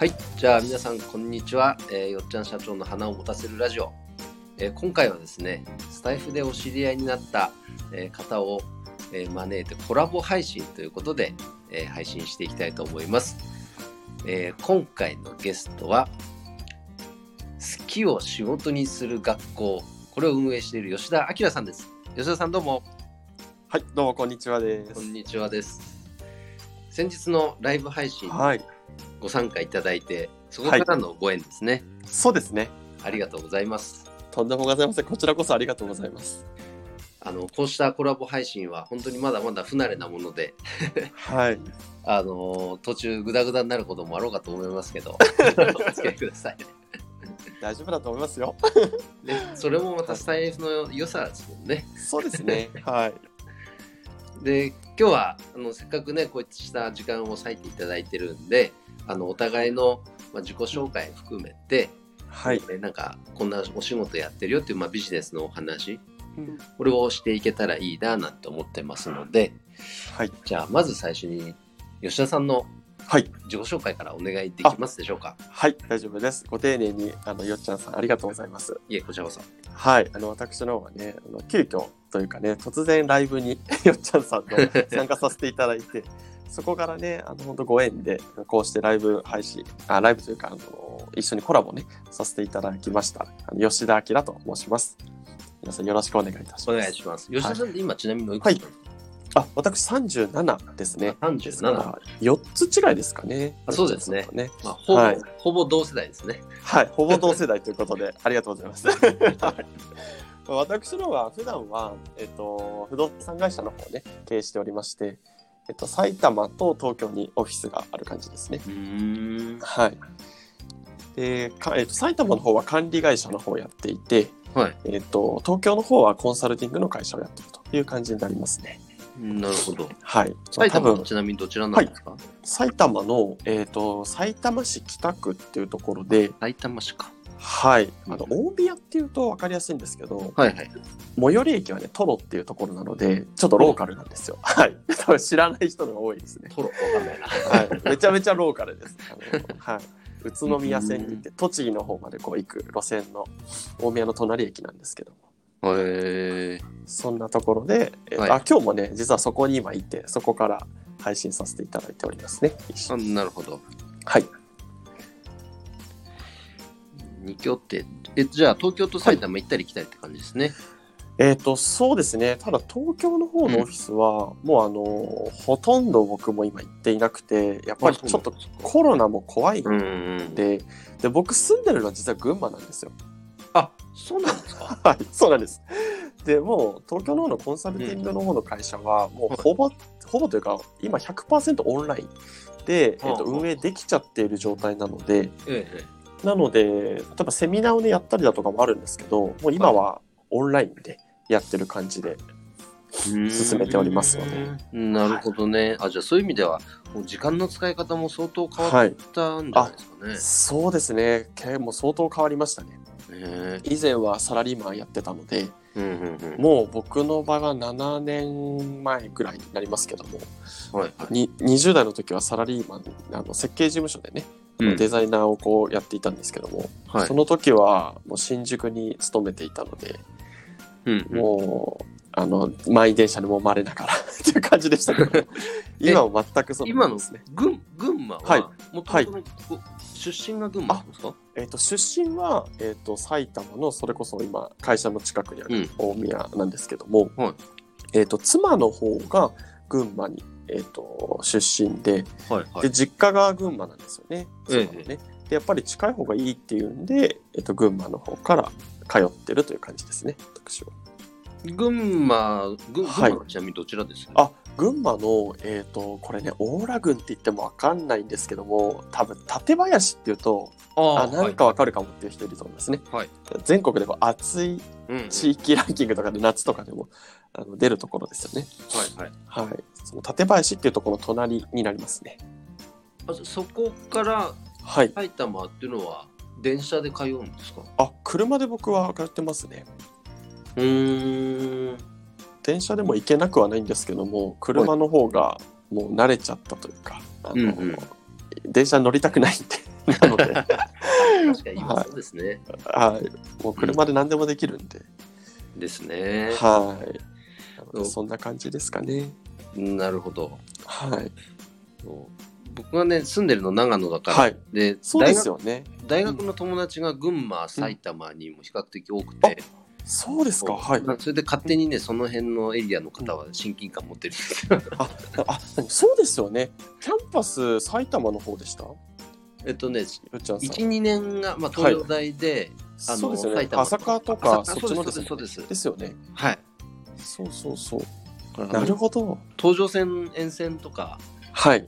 はい、じゃあ皆さんこんにちは、えーよっちゃん社長の花を持たせるラジオ、えー今回はですねスタイフでお知り合いになった、えー方を、えー招いてコラボ配信ということで、えー配信していきたいと思います、えー今回のゲストは好きを仕事にする学校。これを運営している吉田明さんです。吉田さんどうも。はい、どうもこんにちはです。こんにちはです。先日のライブ配信はい、ご参加いただいてそこからのご縁ですね、そうですね。ありがとうございますとんでもございません。こちらこそありがとうございます。あのこうしたコラボ配信は本当にまだまだ不慣れなもので、はい、あの途中グダグダになることもあろうかと思いますけど お付き合いください大丈夫だと思いますよ。ね。それもまたスタイフの良さですもんね。そうですね。はい、で今日はあのせっかくねこうした時間を割いていただいてるんであのお互いの、まあ、自己紹介含めて、はい、えなんかこんなお仕事やってるよっていう、まあ、ビジネスのお話うん。これをしていけたらいいななんて思ってますのではい、じゃあまず最初に吉田さんのはい、自己紹介からお願いできますでしょうか？はい、大丈夫です。ご丁寧にあのよっちゃんさんありがとうございます。いえこちらこそ。はい、あの私の方はね、あの急遽というかね、突然ライブに よっちゃんさんと参加させていただいて、そこからね、あの本当ご縁でこうしてライブ配信、あライブというかあの一緒にコラボねさせていただきました。あの吉田明と申します。皆さんよろしくお願いいたします。お願いします吉田さんって今ちなみにおいくつなのあ、私37ですね。37 4つ違いですかね。あそうですねねまあ、ほぼ、はいほぼ同世代ですねはい、ほぼ同世代ということで、ありがとうございます。はい私のは普段は、えっと、不動産会社の方をね、経営しておりまして、えっと、埼玉と東京にオフィスがある感じですね。はい。で、かえっと、埼玉の方は管理会社の方をやっていて、はいえっと、東京の方はコンサルティングの会社をやっているという感じになりますね。なるほどはい。埼玉多分はちなみにどちらなんですか、埼玉の、えっと、埼玉市北区っていうところで、埼玉市かはい。あの、大宮っていうと分かりやすいんですけど、はいはい最寄り駅はね、トロっていうところなので、ちょっとローカルなんですよ。はい。多分知らない人が多いですね。トロわかんないなはい。めちゃめちゃローカルです。はい。宇都宮線に行って、栃木の方までこう行く路線の大宮の隣駅なんですけども、へえそんなところで、えっとはいあ今日もね、実はそこに今いて、そこから配信させていただいておりますね。なるほどはい。二拠点えじゃあ東京と埼玉行ったり来たりって感じですね、えっ、と、そうですね。ただ東京の方のオフィスは、もうあの、ほとんど僕も今行っていなくて、やっぱりちょっとコロナも怖いんうんうん。で、で、僕住んでるのは実は群馬なんですよ。あそうなんですか？はい、そうなんです。で、もう東京の方のコンサルティングの方の会社は、もうほぼ、ほぼというか、今100%オンラインで、えっとはあ運営できちゃっている状態なので、ええなので、例えばセミナーをね、やったりだとかもあるんですけど、もう今はオンラインでやってる感じで、進めておりますので。うん。なるほどね、あじゃあそういう意味ではもう時間の使い方も相当変わったんじゃないですかね、そうですね、経営も相当変わりましたね。ね以前はサラリーマンやってたので、もう僕の場合は7年前ぐらいになりますけども、はいはい。に20代の時はサラリーマンあの設計事務所でね、デザイナーをこうやっていたんですけども、はい。その時はもう新宿に勤めていたので、うんうん。もうあの満員電車に揉まれながら っていう感じでしたけども今は全くそう今のですね。群群馬は、はい。もともと出身が群馬なんですか、えっと出身は、えっと埼玉のそれこそ今会社の近くにあるうん。大宮なんですけども、はい。えっと妻の方が群馬に、えっと出身ではいはで実家が群馬なんですよね。ええ。妻のね。でやっぱり近い方がいいっていうんで、えっと群馬の方から通ってるという感じですね私は。群馬群馬はちなみにどちらですか、あ群馬の、えっとこれね大良郡って言っても分かんないんですけども多分館林っていうとあなんか分かるかもっていう人いると思いますね。はい全国でも暑い地域ランキングとかで夏とかでもあの出るところですよね。はいはいはい。その館林っていうところの隣になりますね。あそそこからはい。埼玉っていうのは電車で通うんですかあ、車で僕は通ってますね。うーん電車でも行けなくはないんですけども、車の方がもう慣れちゃったというか、あの、うんうん電車乗りたくないんで、なので、確かに今そうですね。はい。もう車で何でもできるんで、ですね。はい。そんな感じですかね。なるほど。はい。僕がね、住んでるの長野だから、はい。でそうですよね。大学の友達が群馬、埼玉にも比較的多くて、そうですか？はい。それで勝手にね、その辺のエリアの方は親近感持ってるんですよ。あ、あ、そうですよね。キャンパス埼玉の方でした？よえっとね、っちゃんさん。1、2年が、まあ、東洋大で、あのそうですよね埼。玉朝川とか朝そっちのですそうですそうですですよね。はい。そうそうそう。あのなるほど。東上線沿線とか、はい。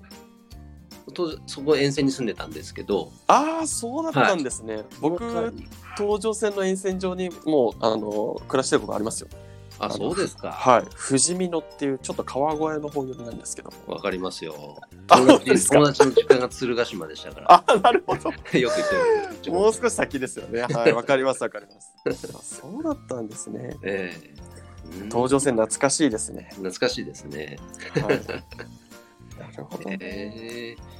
とそこ沿線に住んでたんですけど、ああ、そうだったんですね。僕、はい東上線の沿線上にもう、あの、暮らしてることありますよ。あ、そうですか。はい。富士見野っていう、ちょっと川越の方寄りなんですけど。わかりますよ。あ友達友達の実家が鶴ヶ島でしたから、あ、なるほど。よく言ってる。もう少し先ですよね。はい。わかります、わかります。あそうだったんですね。ええうん東上線懐かしいですね。懐かしいですね。はい。なるほど。ええ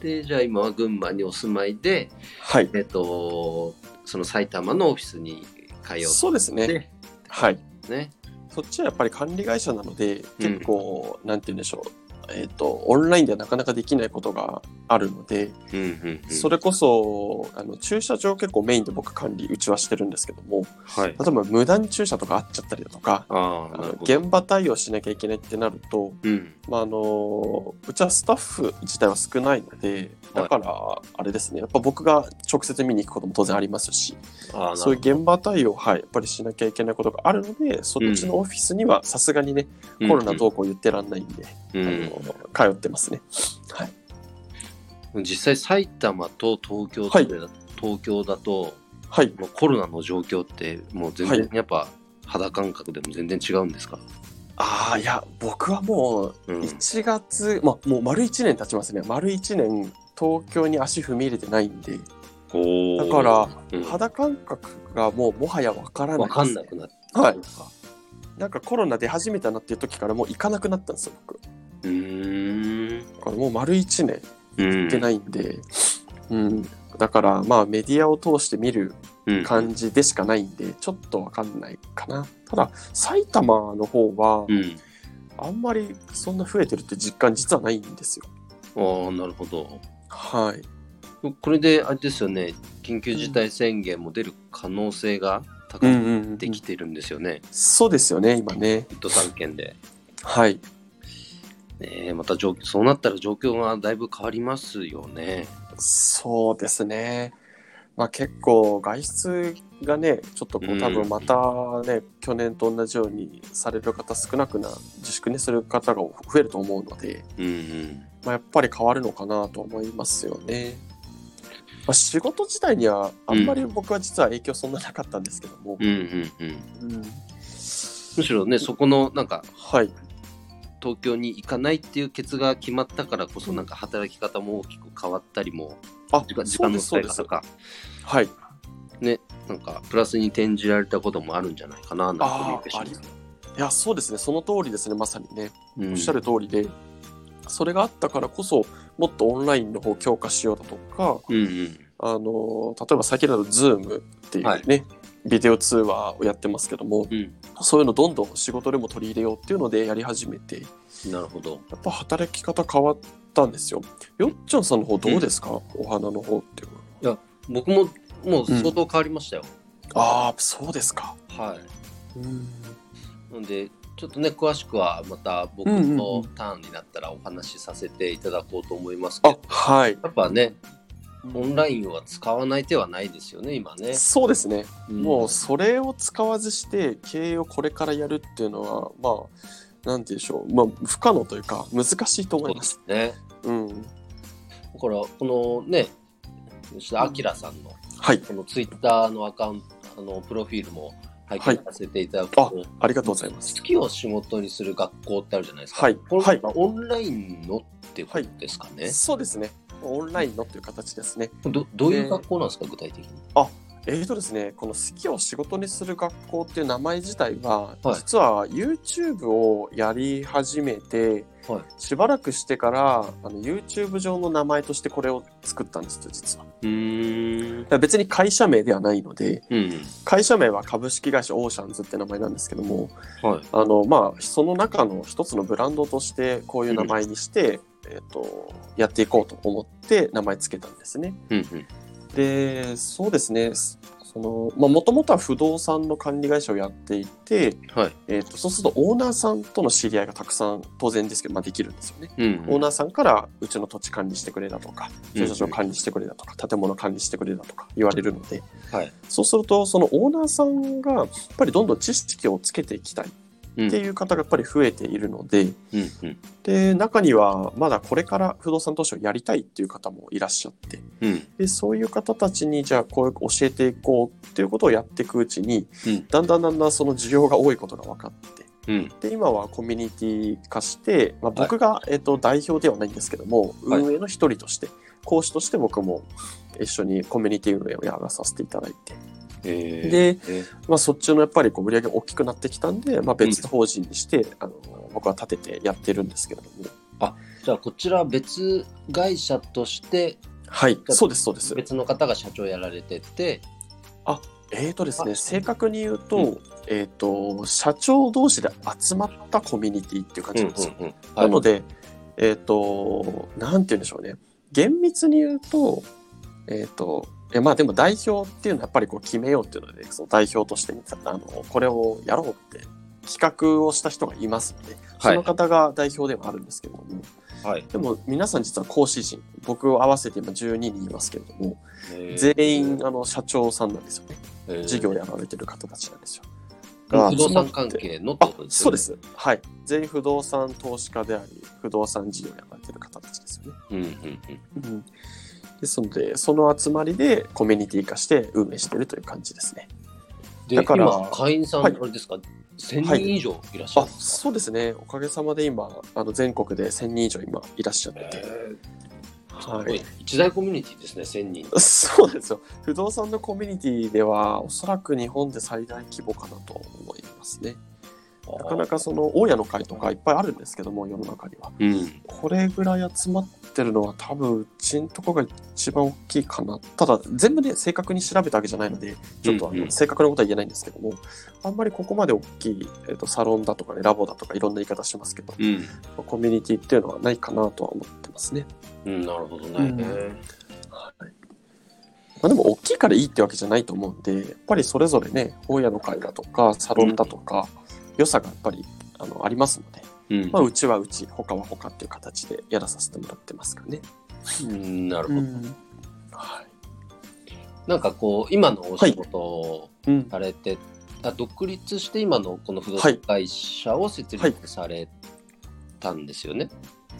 で、じゃあ今は群馬にお住まいで、はい。えっと、その埼玉のオフィスに通って、そうですね。はい。ね。そっちはやっぱり管理会社なので、結構、なんて言うんでしょう。えっ、と、オンラインではなかなかできないことがあるので、うんうんうん、それこそ、あの、駐車場結構メインで僕管理、うちはしてるんですけども、はい。例えば無断駐車とかあっちゃったりだとか、あの。現場対応しなきゃいけないってなると、うん。まあ、あのうちはスタッフ自体は少ないのでだからあれですね。やっぱ僕が直接見に行くことも当然ありますしそういう現場対応はいやっぱりしなきゃいけないことがあるのでそっちのオフィスにはさすがにね、うんコロナどうこう言ってらんないんで、うん通ってますね。はい。実際埼玉と東京はい。東京だと、はい。もうコロナの状況ってもう全はい。然やっぱ肌感覚でも全然違うんですか、ああいや僕はもううん。1月、まあもう丸1年経ちますね。丸1年東京に足踏み入れてないんで。だからうん。肌感覚がもうもはやわからない。わです、かんなくなってはい。なんかコロナ出始めたなっていう時からもう行かなくなったんですよ、僕。うーんだからもう丸1年うん行ってないんで、うん。だからまあメディアを通して見るうん感じでしかないんで、ちょっとわかんないかな。ただ、埼玉の方はう、んあんまりそんな増えてるって実感実はないんですよ。ああなるほどはい。これであれですよね緊急事態宣言も出る可能性が高くなってきてるんですよね、そうですよね、今ね。一都三県で、はい。ねえまた状況そうなったら状況がだいぶ変わりますよね。そうですね。まあ結構外出がね、ちょっとこううん。多分またね、去年と同じようにされる方少なくな、自粛ねする方が増えると思うので、うんうん。まあ、やっぱり変わるのかなと思いますよね。まあ、仕事自体にはあんまり僕は実は影響そんななかったんですけども、うんうんうん。うん。むしろねそこのなんかはい。東京に行かないっていう決が決まったからこそなんか働き方も大きく変わったりもあ時間時そう間の使い方。かはい。ねなんかプラスに転じられたこともあるんじゃないかななんて思ってしまいや、そうですね。その通りですね。まさにね。うんおっしゃる通りで、それがあったからこそ、もっとオンラインの方強化しようだとか、うんうんあの例えば先ほど Zoom っていうね、はいビデオ通話をやってますけども、うんそういうのどんどん仕事でも取り入れようっていうのでやり始めて、なるほどやっぱ働き方変わったんですよ。よっちゃんさんの方どうですか、お花の方っていうのは。僕ももう相当変わりましたよ、ああ、そうですか。はいうん。なんでちょっとね詳しくはまた僕うんうんうのんターンになったらお話しさせていただこうと思いますけあど、はい。やっぱねオンラインは使わない手はないですよね今ね、そうですね。んもうそれを使わずして経営をこれからやるっていうのは、まあ、なんて言うんでしょう。まあ、不可能というか、難しいと思います。ねうん。だからこのね吉田明さんのはい。このツイッターのアカウントあのプロフィールも拝見させていただくあと、ありがとうございます。好きを仕事にする学校ってあるじゃないですか。はいこれはいはオンラインのっていうことですかね。そうですね。オンラインのっていう形ですね。どどういう学校なんですか、具体的に。えーとですね、この好きを仕事にする学校っていう名前自体は、はい実は YouTube をやり始めて、はいしばらくしてからあの YouTube 上の名前としてこれを作ったんですよ、実は。うーん。ら別に会社名ではないので、うん。会社名は株式会社オーシャンズって名前なんですけども、はい。あの、まあ、その中の一つのブランドとしてこういう名前にして、えっ、と、やっていこうと思って名前つけたんですね。うんうん。で、そうですね。その、まあ、もともとは不動産の管理会社をやっていて、はい。えっ、と、そうするとオーナーさんとの知り合いがたくさん、当然ですけど、まあ、できるんですよね。うん。オーナーさんから、うちの土地管理してくれだとか、うん駐車場管理してくれだとか、建物管理してくれだとか言われるので、はい。そうすると、そのオーナーさんが、やっぱりどんどん知識をつけていきたいうんっていう方がやっぱり増えているので、うんうん。で、中にはまだこれから不動産投資をやりたいっていう方もいらっしゃって、うん。で、そういう方たちに、じゃあこう教えていこうっていうことをやっていくうちに、うんだんだんだんだんその需要が多いことが分かって、うん。で、今はコミュニティ化して、まあ、僕が、えっと代表ではないんですけども、はい運営の一人として、講師として僕も一緒にコミュニティ運営をやらさせていただいて、えー、でえー。まあ、そっちのやっぱりこう売り上げが大きくなってきたんで、まあ、別法人にして、あの僕は立ててやってるんですけれども、じゃあこちらは別会社としてはい、そうです、そうです。別の方が社長やられてて、えーとですね、あ正確に言うと、うん。えっ、と、社長同士で集まったコミュニティっていう感じなんですよ。うんなので、えっ、と、なんて言うんでしょうね。厳密に言うと、えっ、と、えまあでも代表っていうのはやっぱりこう決めようっていうので、その代表として見たあの、これをやろうって企画をした人がいますので、その方が代表ではあるんですけども、はい、でも皆さん実は講師陣、僕を合わせて今12人いますけれども、えー全員あの社長さんなんですよね。えー事業やられてる方たちなんですよ。不動産関係のってあことですよね。そうです。はい。全員不動産投資家であり、不動産事業やられてる方たちですよね。うんうんうん。うん。ですので、その集まりでコミュニティ化して運営してるという感じですね。で、だから今、会員さん、はいあれですか、1000人以上いらっしゃあるんですか、そうですね。おかげさまで今、あの全国で1000人以上今いらっしゃってて。えーはい。一大コミュニティですね、1000人。そうですよ。不動産のコミュニティでは、おそらく日本で最大規模かなと思いますね。なかなかその大家の会とかいっぱいあるんですけども世の中にはうん。これぐらい集まってるのは多分うちんとこが一番大きいかなただ全部で正確に調べたわけじゃないのでちょっとあのうんうん正確なことは言えないんですけどもあんまりここまで大きい、えー、とサロンだとかねラボだとかいろんな言い方しますけどうん。コミュニティっていうのはないかなとは思ってますね、うん、なるほどね。うんはいまあ、でも大きいからいいってわけじゃないと思うんでやっぱりそれぞれね大家の会だとかサロンだとか、良さがやっぱりあのありますのでうんまあ、うちはうち、他は他っていう形でやらさせてもらってますかね。うん、なるほど。はい。なんかこう、今のお仕事をうん。されて、あ独立して今のこの不動産会社を設立されたんですよね？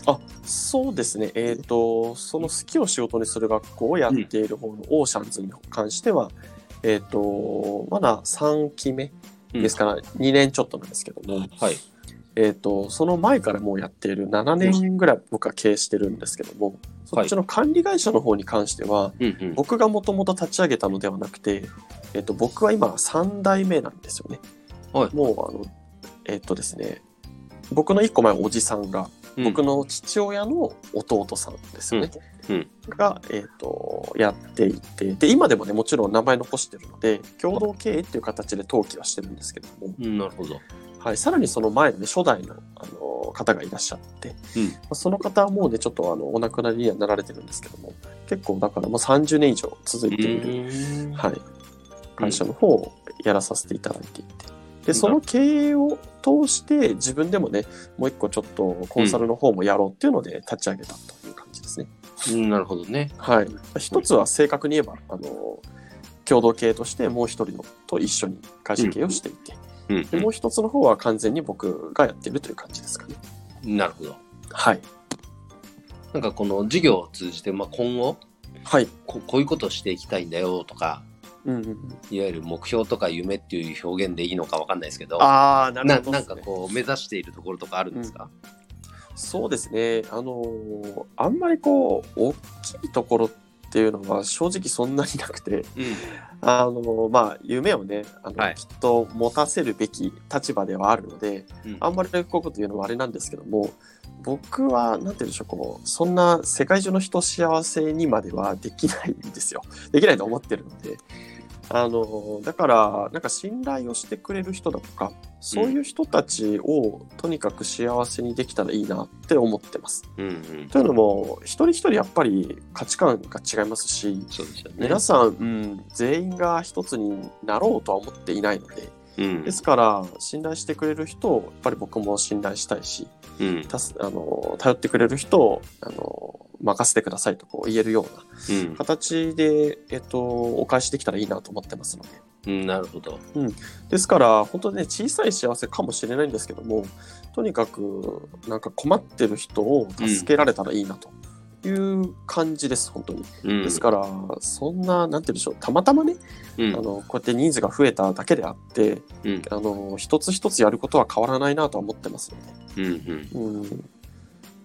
あ、そうですね。えっ、と、その好きを仕事にする学校をやっている方のオーシャンズに関しては、えっ、と、まだ3期目ですから、2年ちょっとなんですけども、はい。えっ、と、その前からもうやっている7年ぐらい僕は経営してるんですけども、そっちの管理会社の方に関しては、うんうん。僕がもともと立ち上げたのではなくて、えっと、僕は今3代目なんですよね。はいもうあの、えっとですね、僕の1個前おじさんが、僕の父親の弟さんですよね。うんうんが、えっとやっていてで今でもねもちろん名前残してるので共同経営っていう形で登記はしてるんですけども、うん、なるほど。はい、さらにその前の、ね、初代のあの方がいらっしゃって、うん。まあその方はもうねちょっとあのお亡くなりにはなられてるんですけども結構だからもう30年以上続いている、はい、会社の方をやらさせていただいていて、で、その経営を通して自分でもね、もう一個ちょっとコンサルの方もやろうっていうので立ち上げたという感じですね。うん、なるほどね。はい。一つは正確に言えば、あの、共同経営としてもう一人のと一緒に会社経営をしていて、うん、でもう一つの方は完全に僕がやってるという感じですかね。なるほど。はい。なんかこの事業を通じて、まあ、今後はい。こ、こういうことをしていきたいんだよとか、うんうんうん、いわゆる目標とか夢っていう表現でいいのかわかんないですけど、ああ、ななるほど、なんかこう目指しているところとかあるんですか、そうですね。あのーあんまりこう、大きいところっっていうのは正直そんなになくて、うん。あのまあ夢をねあの、はい。きっと持たせるべき立場ではあるのでうん。あんまりこういうこと言うのはあれなんですけども僕はなんて言うんでしょうこうそんな世界中の人幸せにまではできないんですよ。できないと思ってるのであのだからなんか信頼をしてくれる人だとかそういう人たちをとにかく幸せにできたらいいなって思ってます。うんうんというのも一人一人やっぱり価値観が違いますしね皆さん、うん、全員が一つになろうとは思っていないのでうん。ですから信頼してくれる人をやっぱり僕も信頼したいしうん。たすあの頼ってくれる人をあの任せてくださいとこう言えるようなうん。形で、えっと、お返しできたらいいなと思ってますので。うんなるほど。ですから本当にね小さい幸せかもしれないんですけどもとにかくなんか困ってる人を助けられたらいいなという感じです、本当に。うん。ですからそんななんて言うんでしょう。たまたまね、うん。あのこうやって人数が増えただけであってうん。あの一つ一つやることは変わらないなとは思ってますので。うんうん。うん。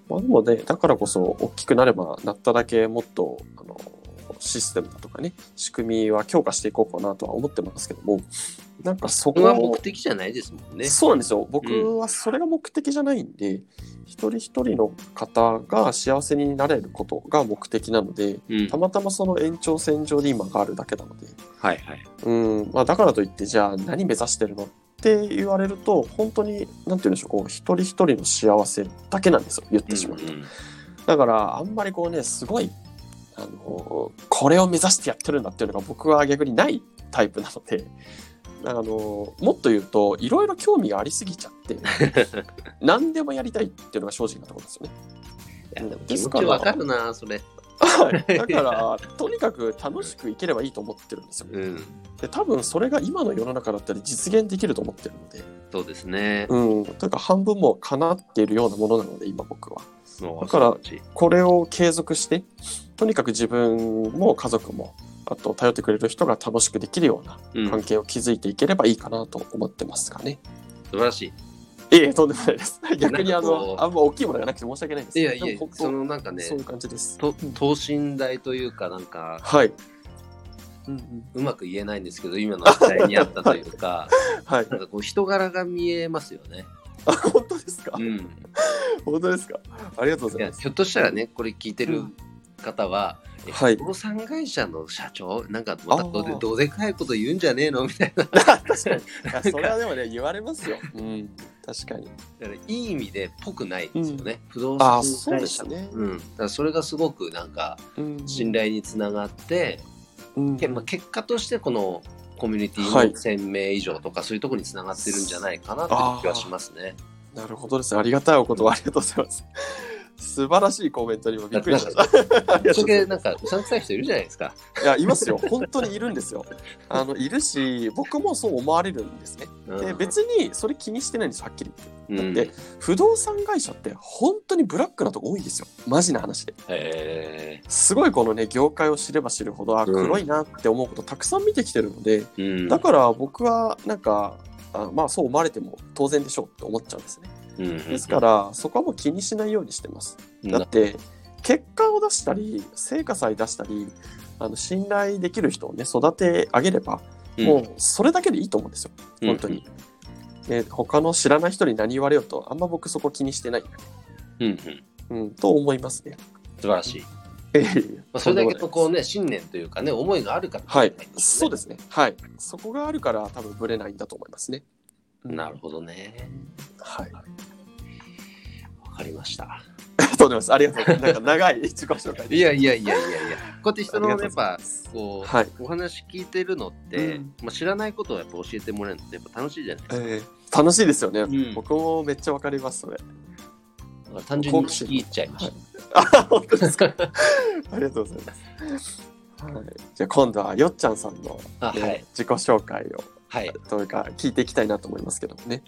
まあ、でもね、だからこそ大きくなればなっただけもっとあのシステムだとかね、仕組みは強化していこうかなとは思ってますけども、なんかそこは目的じゃないですもんね。そうなんですよ。僕はそれが目的じゃないんで、一人一人の方が幸せになれることが目的なので、うん。たまたまその延長線上で今があるだけなので、はいはい。うん。まあ、だからといってじゃあ何目指してるのって言われると本当になんて言うんでしょう。こう一人一人の幸せだけなんですよ。言ってしまうと、うんうん。だからあんまりこうねすごいあのこれを目指してやってるんだっていうのが僕は逆にないタイプなのであのもっと言うといろいろ興味がありすぎちゃって 何でもやりたいっていうのが正直なところですよね。でも気持ちわかるなそれ。はい。だからとにかく楽しくいければいいと思ってるんですよ。うん。で多分それが今の世の中だったら実現できると思ってるので。そうですね。うん、というか半分も叶っているようなものなので今僕は。だからこれを継続してとにかく自分も家族もあと頼ってくれる人が楽しくできるようなうん。関係を築いていければいいかなと思ってますがね、素晴らしい。えいえとんでもないです。逆にあのあんま大きいものがなくて申し訳ないです。いいやいやそのなんかねそういう感じです。と等身大というかなんかはい、うんうん、うまく言えないんですけど今の時代にあったというか はい。なんかこう人柄が見えますよね。あ本当ですか、うん。本当ですか？ありがとうごいざいます。やひょっとしたらねこれ聞いてる方は、えはい。不動産会社の社長？なんかまたどうでどうでかいこと言うんじゃねえの？みたいな。だ 確かに。それはでもね言われますよ、うん、確かに。からいい意味でぽくないんですよね、不動あ産そうで会社のすね。うん、だからそれがすごくなんかうん。信頼につながって、うん。けまあ、結果としてこのコミュニティはい。の1000名以上とかそういうところにつながってるんじゃないかなという気はしますね。なるほどです。ね。ありがたいお言葉ありがとうございます。素晴らしいコメントにもびっくりしました。ありがとうそございれまなんかうさんくさい人いるじゃないですか。すいや、いますよ。本当にいるんですよ。あの、いるし、僕もそう思われるんですね。で、別にそれ気にしてないんです、はっきり言って。うん、だって不動産会社って本当にブラックなとこ多いんですよ。マジな話で。へすごいこのね、業界を知れば知るほど、あ、うん黒いなって思うことたくさん見てきてるので、だから僕はなんか、あまあそう思われても当然でしょうって思っちゃうんですね。うんですから、そこはもう気にしないようにしてます。うん。だって結果を出したり成果さえ出したりあの信頼できる人をね育て上げれば、もうそれだけでいいと思うんですよ。本当に、で他の知らない人に何言われようとあんま僕そこ気にしてない、うんうん。うんうん、と思いますね。素晴らしい。ええ。まあ、それだけのこうね信念というかね思いがあるから。はい。ねそうですね。はい。そこがあるから多分ぶれないんだと思いますねなるほどね。はい。わかりました。とんでもないです。ありがとう。ございますなんか長い 自己紹介で。いやいやいやいやいや。こうやって人のありやっぱがとうございますこう、はい。お話聞いてるのって、うん。まあ、知らないことをやっぱ教えてもらえるのってやっぱ楽しいじゃないですか。ええ。楽しいですよね、ん。僕もめっちゃわかりますそれ。単純に聞き入っちゃいました。あ、本当ですか？ありがとうございます。はい、じゃあ今度はよっちゃんさんの、ねあはい。自己紹介をはい。というか聞いていきたいなと思いますけどもね。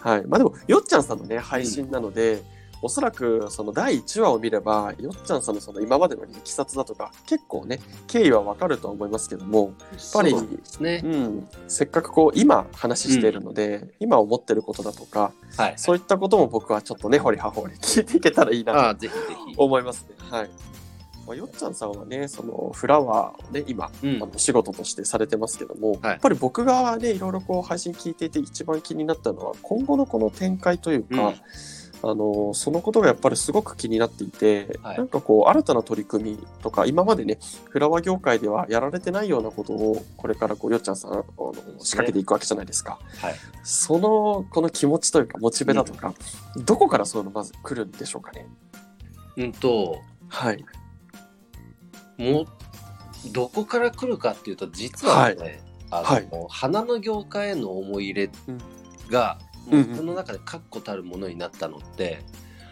はい。まあでもよっちゃんさんのね配信なので、おそらくその第1話を見ればよっちゃんさんのその今までのいきさつだとか結構ね経緯はわかるとは思いますけども、やっぱりですねう。ん、せっかくこう今話しているので、今思ってることだとかはい。そういったことも僕はちょっとね掘り葉掘り聞いていけたらいいなとああ、ぜひぜひ。思いますね。はい。まあ、よっちゃんさんはねそのフラワーをね今、うんあの仕事としてされてますけども、はいやっぱり僕がねいろいろこう配信聞いていて一番気になったのは今後のこの展開というか、うんあのそのことがやっぱりすごく気になっていて、はいなんかこう新たな取り組みとか今までねフラワー業界ではやられてないようなことをこれからこうよっちゃんさんあの仕掛けていくわけじゃないですか。はい。そのこの気持ちというかモチベだとか、どこからそういうのまず来るんでしょうかね？うんと、はい。もう、どこから来るかっていうと、実はね、あの、はい。花の業界への思い入れうん。が、うん。うん僕の中で確固たるものになったのって、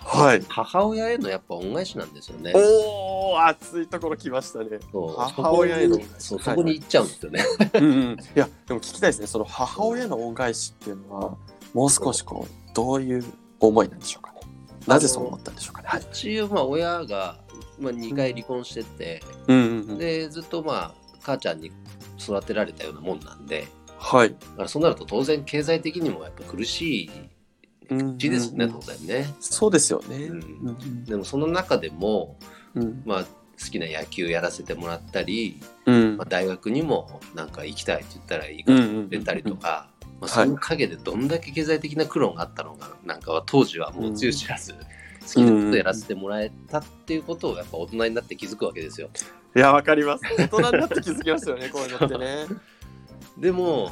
はい。母親へのやっぱ恩返しなんですよね。おお熱いところ来ましたね。母親へのそこにそうそこに行っちゃうんですよね。うんうん、いやでも聞きたいですね。その母親の恩返しっていうのはもう少しこうどういう思いなんでしょうかね。なぜそう思ったんでしょうかね。はい。まあ親が、まあ、2回離婚してて、うんうんうん。でずっとまあ母ちゃんに育てられたようなもんなんで。はい。だからそうなると当然経済的にもやっぱ苦しい地ですよね、当然ね。そうですよね。うん。うんでもその中でも、うん。まあ、好きな野球やらせてもらったり、うん。まあ、大学にもなんか行きたいって言ったら行かせてくれたりとか、まあ、その陰でどんだけ経済的な苦労があったのかなんかは当時はもうつゆ知らず、好きなことやらせてもらえたっていうことをやっぱ大人になって気づくわけですよ。いやわかります。大人になって気づきますよね こういうのってね。でも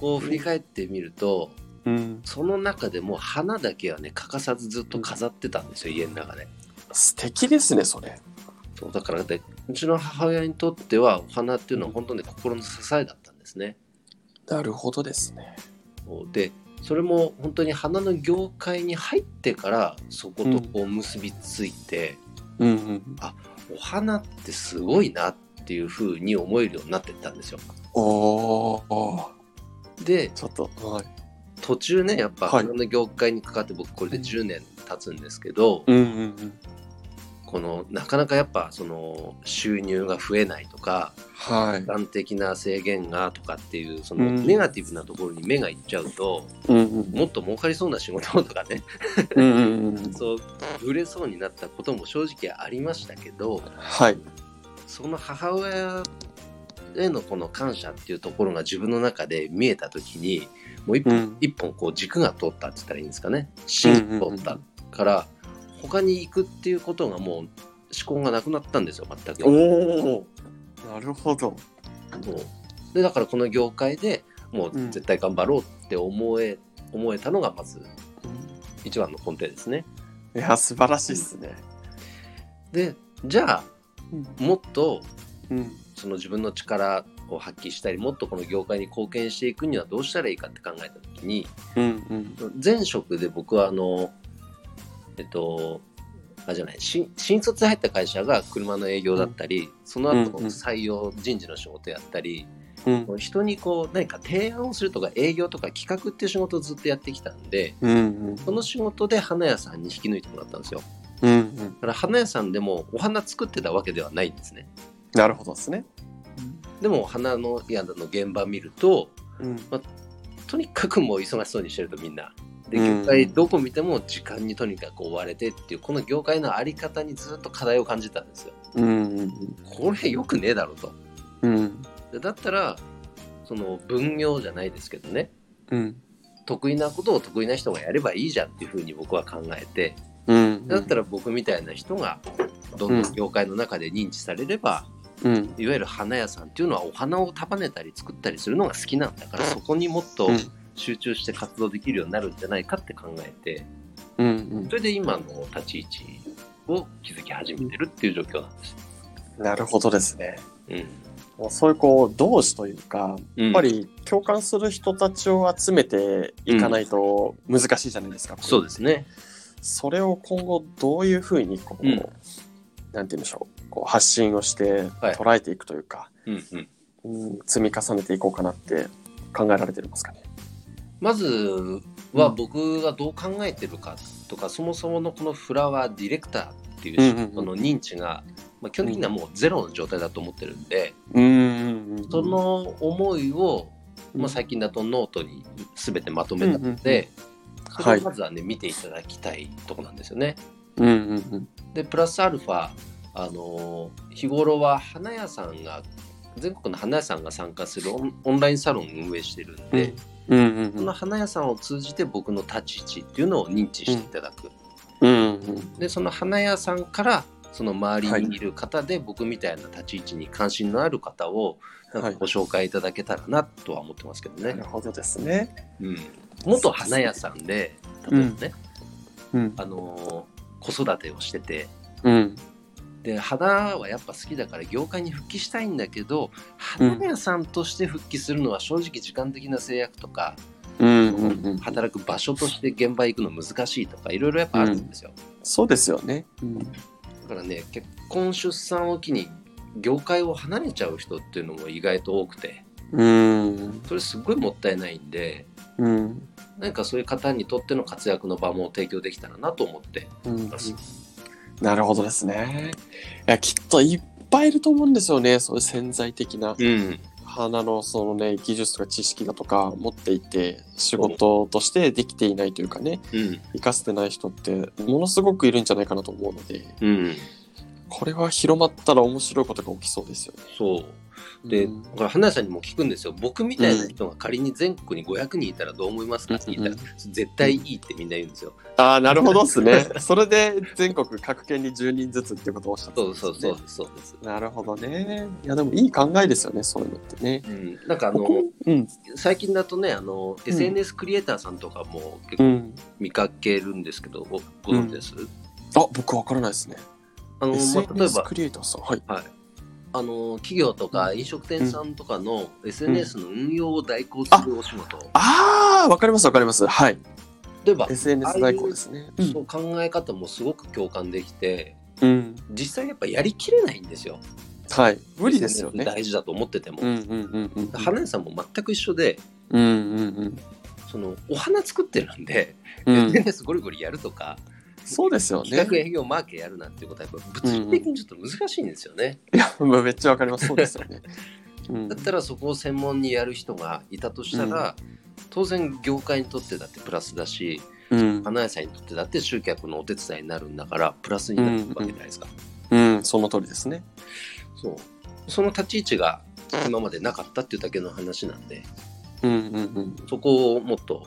こう振り返ってみるとうん。その中でも花だけはね欠かさずずっと飾ってたんですよ家の中で。素敵ですねそれ。そうだからでうちの母親にとってはお花っていうのは本当に心の支えだったんですね。なるほどですね。でそれも本当に花の業界に入ってからそことこう結びついて、うんうん。お花ってすごいなっていうふうに思えるようになっていったんですよ。おおでちょっとはい。途中ねやっぱはい。花の業界にかかって僕これで10年経つんですけど、うんうんうんこのなかなかやっぱその収入が増えないとかはい。時間的な制限がとかっていうそのうん。ネガティブなところに目がいっちゃうと、うんうんもっと儲かりそうな仕事とかね。そう売れそうになったことも正直ありましたけどはい。その母親へのこの感謝っていうところが自分の中で見えた時にもう一本,、うん。一本こう軸が通ったって言ったらいいんですかね。芯が通ったから他に行くっていうことがもう思考がなくなったんですよ全く。おおなるほど。そう。でだからこの業界でもう絶対頑張ろうって思え,、思えたのがまず一番の根底ですね。いや素晴らしいですね。でじゃあもっとうん。その自分の力を発揮したりもっとこの業界に貢献していくにはどうしたらいいかって考えた時にうんうん。前職で僕はあのえっとあじゃない新新卒で入った会社が車の営業だったり、その後うんうん。採用人事の仕事やったり、うん。人にこう何か提案をするとか営業とか企画っていう仕事をずっとやってきたんでうんその仕事で花屋さんに引き抜いてもらったんですよ。うんうん。だから花屋さんでもお花作ってたわけではないんですね。なるほどですね。でも花の屋の現場見るとうん。とにかくもう忙しそうにしてるとみんなでうん業界どこ見ても時間にとにかく追われてっていうこの業界のあり方にずっと課題を感じたんですよ。うんこれよくねえだろと。うん。でだったらその分業じゃないですけどね。うん。得意なことを得意な人がやればいいじゃんっていうふうに僕は考えて。うん。だったら僕みたいな人がどんどん業界の中で認知されれば、うん。いわゆる花屋さんっていうのはお花を束ねたり作ったりするのが好きなんだからそこにもっとうん集中して活動できるようになるんじゃないかって考えてうんそれで今の立ち位置を築き始めてるっていう状況なんです。うんなるほどですね。うん。そういうこう同志というかうん。やっぱり共感する人たちを集めていかないと難しいじゃないですか、そうですね。それを今後どういうふうにこう、うん。なんて言うんでしょうこう発信をしてはい。捉えていくというか、うんうん、うん積み重ねていこうかなって考えられてますかね。まずは僕がどう考えてるかとか、そもそものこのフラワーディレクターっていう仕事の認知が、まあ、基本的にはもうゼロの状態だと思ってるんで、うんうんうんその思いを、まあ、最近だとノートに全てまとめたので、それをまずはね見ていただきたいとこなんですよね。うんうんうん。でプラスアルファあの日頃は花屋さんが全国の花屋さんが参加するオンオンラインサロンを運営してるんで、うんうんその花屋さんを通じて僕の立ち位置っていうのを認知していただく、うんうんでその花屋さんからその周りにいる方で僕みたいな立ち位置に関心のある方をなんかご紹介いただけたらなとは思ってますけどね、なるほどですね。うん、元花屋さんで例えばね、うん。あのー子育てをしててうんで花はやっぱ好きだから業界に復帰したいんだけど花屋さんとして復帰するのは正直時間的な制約とか、うんうんうん。働く場所として現場行くの難しいとかいろいろやっぱあるんですよ、そうですよね。うんだからね結婚出産を機に業界を離れちゃう人っていうのも意外と多くてうんそれすっごいもったいないんでうん何かそういう方にとっての活躍の場も提供できたらなと思ってうんいます。なるほどですね。いやきっといっぱいいると思うんですよね。そういう潜在的なうん花のそのね技術とか知識だとか持っていて仕事としてできていないというかねうん生かせてない人ってものすごくいるんじゃないかなと思うのでうんこれは広まったら面白いことが起きそうですよね。そうで、うんこれ花屋さんにも聞くんですよ僕みたいな人が仮に全国に500人いたらどう思いますか？って聞いたら、うん絶対いいってみんな言うんですよ。ああなるほどですね。それで全国各県に10人ずつってことをおっしゃってたんですねそうそうそうです。なるほどね。いやでもいい考えですよねそういうのってね。うん、なんかあのうん最近だとねあの、ん SNS クリエイターさんとかも結構うん。見かけるんですけど、ごご存知です、あ僕わからないですね。あのまあ、例え SNS ばクリエイターさんはい。はい、あの企業とか飲食店さんとかの SNS の運用を代行するお仕事、ああわかりますわかります。はい。例えば、SNS 代行ですね。そう考え方もすごく共感できてうん。実際やっぱやりきれないんですよはい。無理ですよね。大事だと思ってても。花屋さんも全く一緒でうんうんそのお花作ってるんで、うん。うん。SNS ゴリゴリやるとかそうですよね企。画営業マーケやるなんていうことはやっぱ物理的にちょっと難しいんですよね、いやもうめっちゃわかります。そうですよね。うんだったらそこを専門にやる人がいたとしたら、当然業界にとってだってプラスだしうん花屋さんにとってだって集客のお手伝いになるんだからプラスになるわけじゃないですか、うんその通りですね。そうその立ち位置が今までなかったっていうだけの話なんでうんうんうん。そこをもっと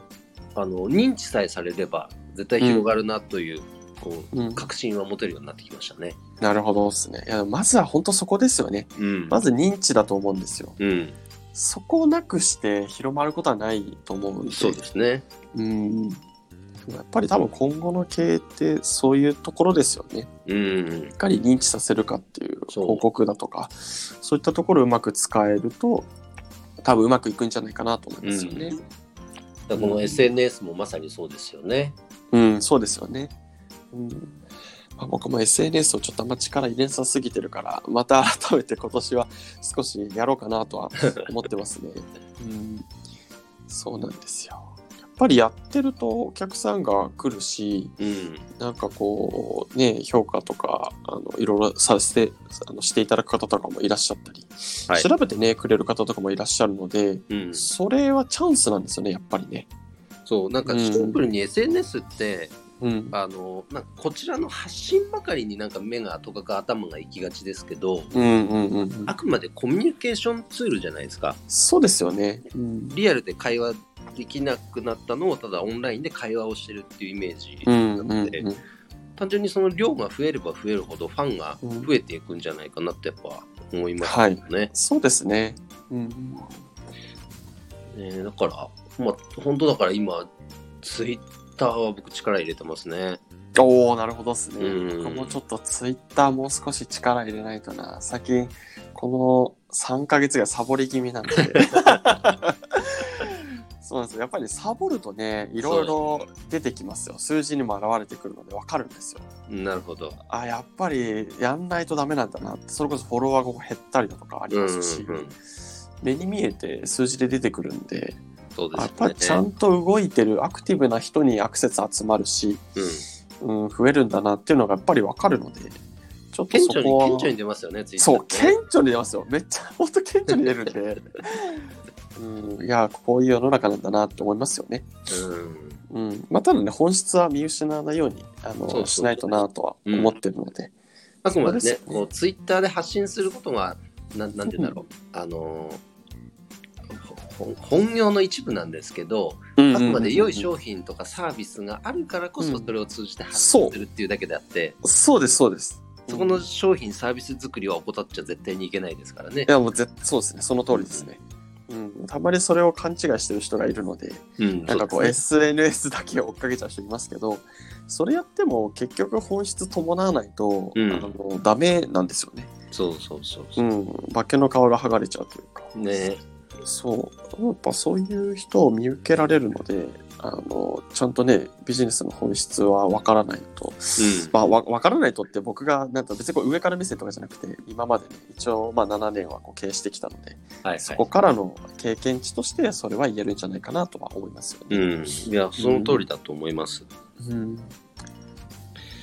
あの認知さえされれば絶対広がるなという,、こうんう確信は持てるようになってきましたね。なるほどですね。いやまずは本当そこですよね。うんまず認知だと思うんですよ。うん、そこをなくして広まることはないと思うんで。そうですね。うん。やっぱり多分今後の経営ってそういうところですよね。うんいかに認知させるかっていう広告だとかそういったところをうまく使えると多分うまくいくんじゃないかなと思いますよね。だからこの SNS もまさにそうですよね。うん、そうですよね。うんまあ、僕も SNS をちょっとあんま力入れなさすぎてるからまた改めて今年は少しやろうかなとは思ってますね。うん、そうなんですよ。やっぱりやってるとお客さんが来るしうん。なんかこうね評価とかあのいろいろさせてあのしていただく方とかもいらっしゃったり、はい。調べてねくれる方とかもいらっしゃるのでうん、それはチャンスなんですよねやっぱりね。そうなんかシンプルに SNS って、うん、あのなんかこちらの発信ばかりになんか目がとかか頭が行きがちですけどうんうんうんうん。あくまでコミュニケーションツールじゃないですか。そうですよね。うん。リアルで会話できなくなったのをただオンラインで会話をしてるっていうイメージうんうんなので、うん単純にその量が増えれば増えるほどファンが増えていくんじゃないかなってやっぱ思いますよね。そうですね。うんねだから、まあ、本当だから今ツイッターは僕力入れてますね。おおなるほどですね。うん僕もちょっとツイッターもう少し力入れないとな。最近この3ヶ月がサボり気味なんで。そうなんですよ。やっぱりサボるとね、いろいろ出てきますよ。数字にも現れてくるので分かるんですよ。なるほど。あ、やっぱりやんないとダメなんだなって。それこそフォロワーが減ったりだとかありますし、うんうん目に見えて数字で出てくるんで、そうですやっぱりちゃんと動いてるアクティブな人にアクセス集まるし、うん、うん、増えるんだなっていうのがやっぱり分かるので、ちょっとそこは。顕著に出ますよね、そう、顕著に出ますよ。めっちゃ、本当顕著に出るんで。うん、いや、こういう世の中なんだなって思いますよね。うん。うん。まあ、ただね、本質は見失わないように、あの、そうそうしないとなとは思ってるので、あくまでねそうですよね。こうツイッターで発信することがなんなんて言うんだろう、あのほ本業の一部なんですけど、あくまで良い商品とかサービスがあるからこそうん。それを通じて発信するっていうだけであって、そうです、そうです。そこの商品サービス作りは怠っちゃ絶対にいけないですからね。い。やもうぜそうですね。その通りですね、うん、たまにそれを勘違いしてる人がいるのでうん、なんかこう SNS だけを追っかけちゃう人いますけどそれやっても結局本質伴わないと、うん。あのダメなんですよね、そうそうそうそう。う。ん、化けの皮が剥がれちゃうというか。ね。そう。やっぱそういう人を見受けられるのであのちゃんとねビジネスの本質は分からないとうんまあ、わ分からないとって僕がなんか別にこう上から目線とかじゃなくて今までね一応まあ7年はこう経営してきたのではいそこからの経験値としてそれは言えるんじゃないかなとは思いますよね。うん。いや、その通りだと思います。うん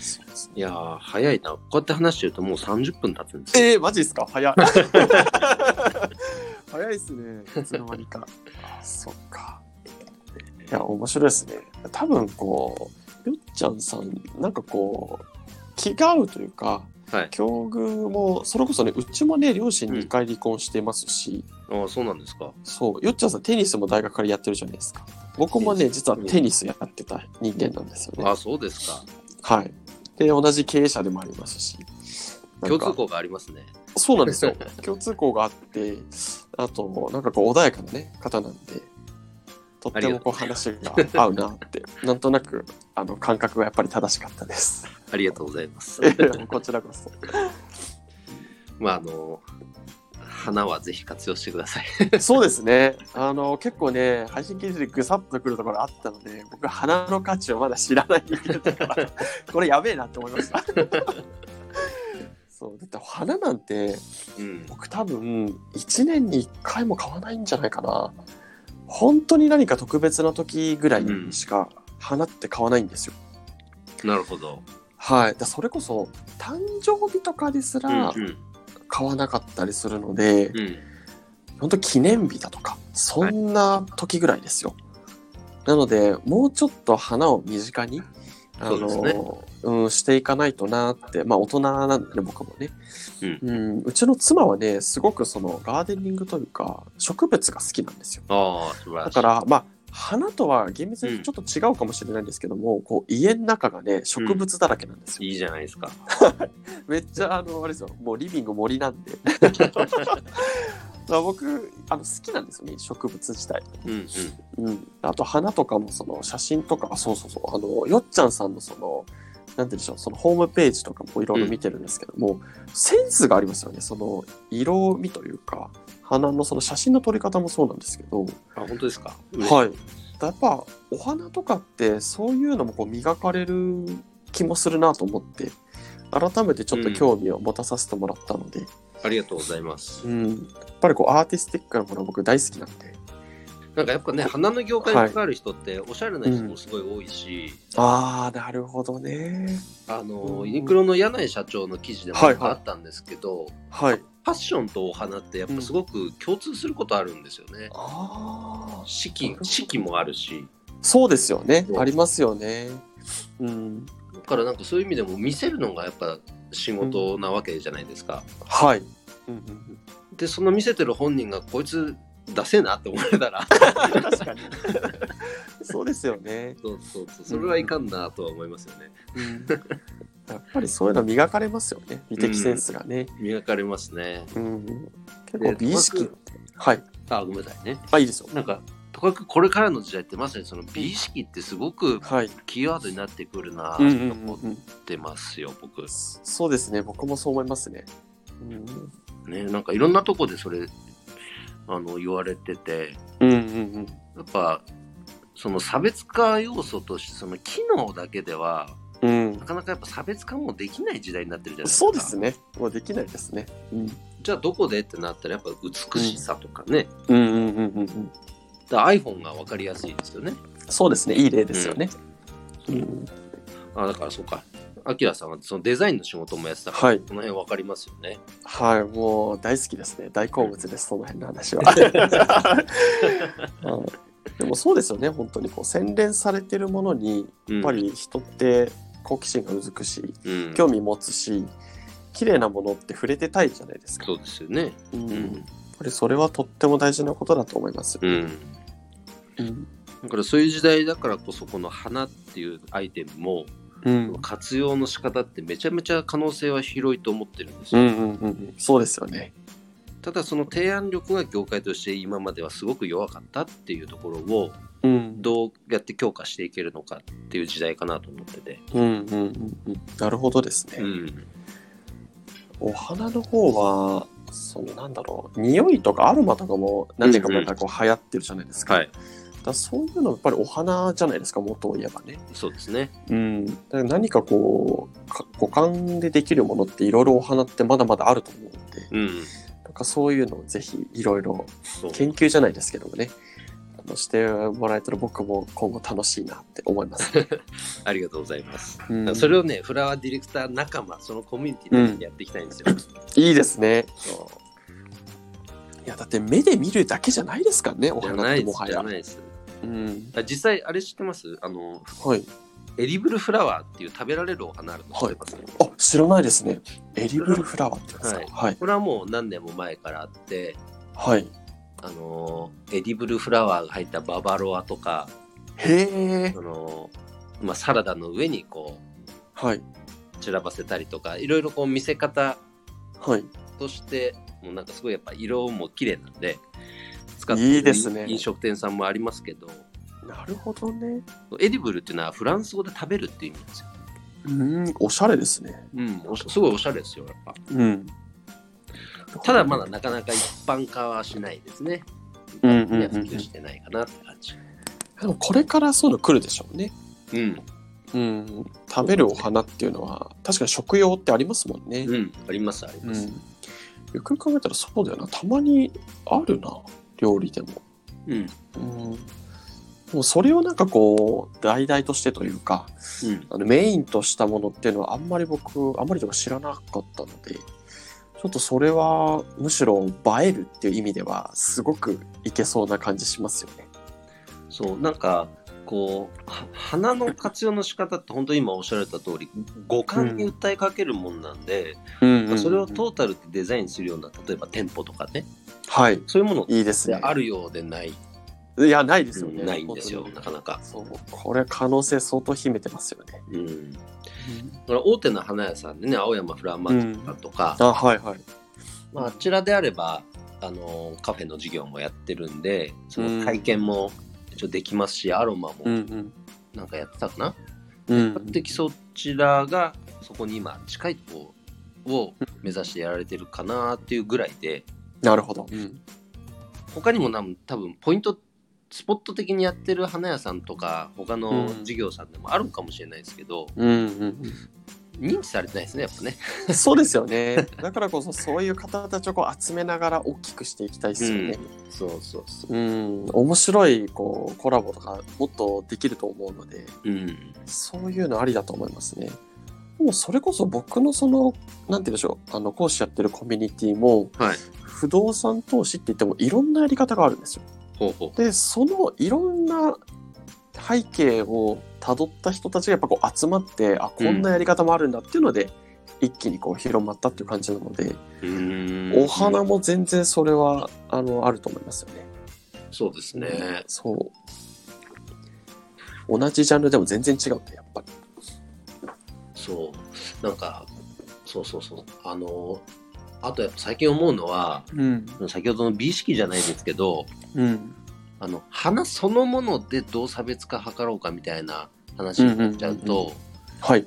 そうですねいやー、早いな。こうやって話してるともう30分経つんですよ。えー、マジですか？早い。早いですね。いつの間にか。あそっか。いや、面白いですね。多分こう、よっちゃんさん、なんかこう、気が合うというか、はい。境遇も、それこそね、うちもね、両親2回離婚してますし、ああ、そうなんですか。そう、よっちゃんさんテニスも大学からやってるじゃないですか。僕もね、実はテニスやってた人間なんですよね。ああ、そうですか。はい。で、同じ経営者でもありますし。共通項がありますね。そうなんですよ。共通項があって、あと、なんかこう、穏やかなね、方なんで、とってもこう話が合うなって、なんとなく、あの、感覚がやっぱり正しかったです。ありがとうございます。こちらこそ。まあ、あの、花はぜひ活用してください。そうですね。あの、結構ね、配信記事でぐさっとくるところあったので、僕、花の価値をまだ知らないから、これやべえなって思いました。そう、だって花なんて、うん。僕多分1年に1回も買わないんじゃないかな本当に何か特別な時ぐらいにしか花って買わないんですよ、なるほど。はいだそれこそ誕生日とかですうんらうん。買わなかったりするので、うん。本当記念日だとかそんな時ぐらいですよ、なのでもうちょっと花を身近にあそうですねのうん、していかないとなってまあ大人なんでね僕もね、うん。うん、うちの妻はねすごくそのガーデニングというか植物が好きなんですよ。ああ、素晴らしい。だからまあ花とは厳密にちょっと違うかもしれないんですけども、こう家の中がね植物だらけなんですよ、いいじゃないですか。めっちゃあのあれですよ。もうリビング森なんで。僕あの好きなんですよね植物自体。うんうん。うん、あと花とかもその写真とかあそうそうそう。あのよっちゃんさんのそのなんて言うんでしょうそのホームページとかもいろいろ見てるんですけども、センスがありますよね。その色味というか花のその写真の撮り方もそうなんですけど、あ、本当ですか？はい。やっぱお花とかってそういうのもこう磨かれる気もするなと思って改めてちょっと興味を持たさせてもらったので、ありがとうございます。うん。やっぱりこうアーティスティックなものは僕大好きなんでなんかやっぱね、花の業界に関わる人って、おしゃれな人もすごい多いし、ああなるほどね。あの、うん。ユニクロの柳井社長の記事でもはいはい。あったんですけど、はい。ファッションとお花ってやっぱすごく共通することあるんですよね。ああ四季、四季もあるし、そうですよね。ありますよね。うん。だからなんかそういう意味でも見せるのがやっぱ仕事なわけじゃないですか。はい、うんうんうん、で、その見せてる本人がこいつ出せなって思われたら、確かに。そうですよね、そうそうそう、それはいかんなとは思いますよね。うん、やっぱりそういうの磨かれますよね。美的センスがね、磨かれますね。うん。結構美意識はい。あ、ごめんなさいね。あいいですよ。なんか、とかくこれからの時代ってまさにその美意識ってすごくはい。キーワードになってくるなとうんうんうん思っうん。てますよ、僕。そうですね。僕もそう思いますね、うん、ね、なんかいろんなとこでそれ、あの、言われてて、うんうんうん。やっぱ、その差別化要素として、その機能だけでは、うん。なかなかやっぱ差別化もできない時代になってるじゃないですか。そうですね。もうできないですね、うん、じゃあどこでってなったら、やっぱ美しさとかね、うんうんうんうんうん。だ iPhone が分かりやすいですよね。そうですね。いい例ですよね、うん。あだからそうか。アキラさんはそのデザインの仕事もやってたから、はいこの辺分かりますよね。はい、もう大好きですね。大好物です、その辺の話は。うんでもそうですよね、本当にこう洗練されてるものに、ややっぱ、り人って好奇心がうずくし、うん、興味持つし、綺麗なものって触れてたいじゃないですか。そうですよね。うんうんやっぱりそれはとっても大事なことだと思います。うん。うん。だからそういう時代だからこそこの花っていうアイテムもうん。活用の仕方ってめちゃめちゃ可能性は広いと思ってるんですよ。うんうんうんうん。そうですよね。ただその提案力が業界として今まではすごく弱かったっていうところをうん。どうやって強化していけるのかっていう時代かなと思ってて。うんうんうんうん。なるほどですね。うん。お花の方は、そのなんだろう、匂いとかアロマとかも何年か前からこう流行ってるじゃないですか。はい。だそういうのはやっぱりお花じゃないですか、元を言えばね。そうですね。うん。だから何かこう、か五感でできるものっていろいろお花ってまだまだあると思うので、うん。なんかそういうのをぜひいろいろ研究じゃないですけどもね、してもらえたら僕も今後楽しいなって思います。ありがとうございます。うんそれをね、フラワーディレクター仲間、そのコミュニティでやっていきたいんですよ。いいですね。そいや、だって目で見るだけじゃないですからね、お花ってもはや。じゃないです。うん。あ実際、あれ知ってます？あの、はい。エディブルフラワーっていう食べられるお花あるの知ってます、あ、知らないですね。エディブルフラワーってですか。はい。これはもう何年も前からあって、はい。あのエディブルフラワーが入ったババロアとか、へえまあ、サラダの上にこはい。う散らばせたりとかいろいろこう見せ方はい。としてもうなんかすごいやっぱ色も綺麗なんで使っていいですね飲食店さんもありますけどなるほどね。エディブルっていうのはフランス語で食べるっていう意味ですよ。うん、おしゃれですね。うん、すごいおしゃれですよやっぱ。うん。ただまだなかなか一般化はしないですね。うんうんうんうんしてないかなって感じ。でもこれからそういうの来るでしょうね。うん、うん。食べるお花っていうのは、確かに食用ってありますもんね。うん、ありますあります。うん。よく考えたらそうだよな。たまにあるな。料理でも。うん、うん。でもそれをなんかこう、題材としてというか、うん、あのメインとしたものっていうのはあんまり僕、あんまりとか知らなかったので、ちょっとそれはむしろ映えるっていう意味ではすごくいけそうな感じしますよね。そうなんかこうは花の活用の仕方って本当に今おっしゃられた通り五感に訴えかけるもんなんで、うんそれをトータルでデザインするような例えば店舗とかねはい。そういうものっいいですね。てあるようでない、いや、ないですよね。ないんですよなかなか。そう。これ可能性相当秘めてますよね。うん、だから大手の花屋さんでね青山フラワーマーケットとか、あ、はいはい。まあ、あちらであればあのカフェの授業もやってるんでその体験も一応できますし、アロマもうんうん。なんかやってたかな、うん比較的そちらがそこに今近いとこを目指してやられてるかなっていうぐらいでなるほど。うん。他にも多分ポイントスポット的にやってる花屋さんとか他のうん事業さんでもあるかもしれないですけど、うんうん認知されてないですねやっぱね。うん。そうですよね。だからこそそういう方たちをこう集めながら大きくしていきたいですよね。そうそうそう。うん、面白いこうコラボとかもっとできると思うのでうん。そういうのありだと思いますね。もうそれこそ僕のそのなんて言うんでしょうあの講師やってるコミュニティもはい。不動産投資って言ってもいろんなやり方があるんですよ。ほうほでそのいろんな背景をたどった人たちがやっぱこう集まってあこんなやり方もあるんだっていうので、一気にこう広まったっていう感じなので、う。うんお花も全然それはあのあると思いますよね。そうですね。そう。同じジャンルでも全然違うんだやっぱり。そう。なんか、そうそうそう。あの、あとやっぱ最近思うのは、うん。先ほどの美意識じゃないですけど、うん。あの、花そのものでどう差別化図ろうかみたいな話になっちゃううんうんと、はい。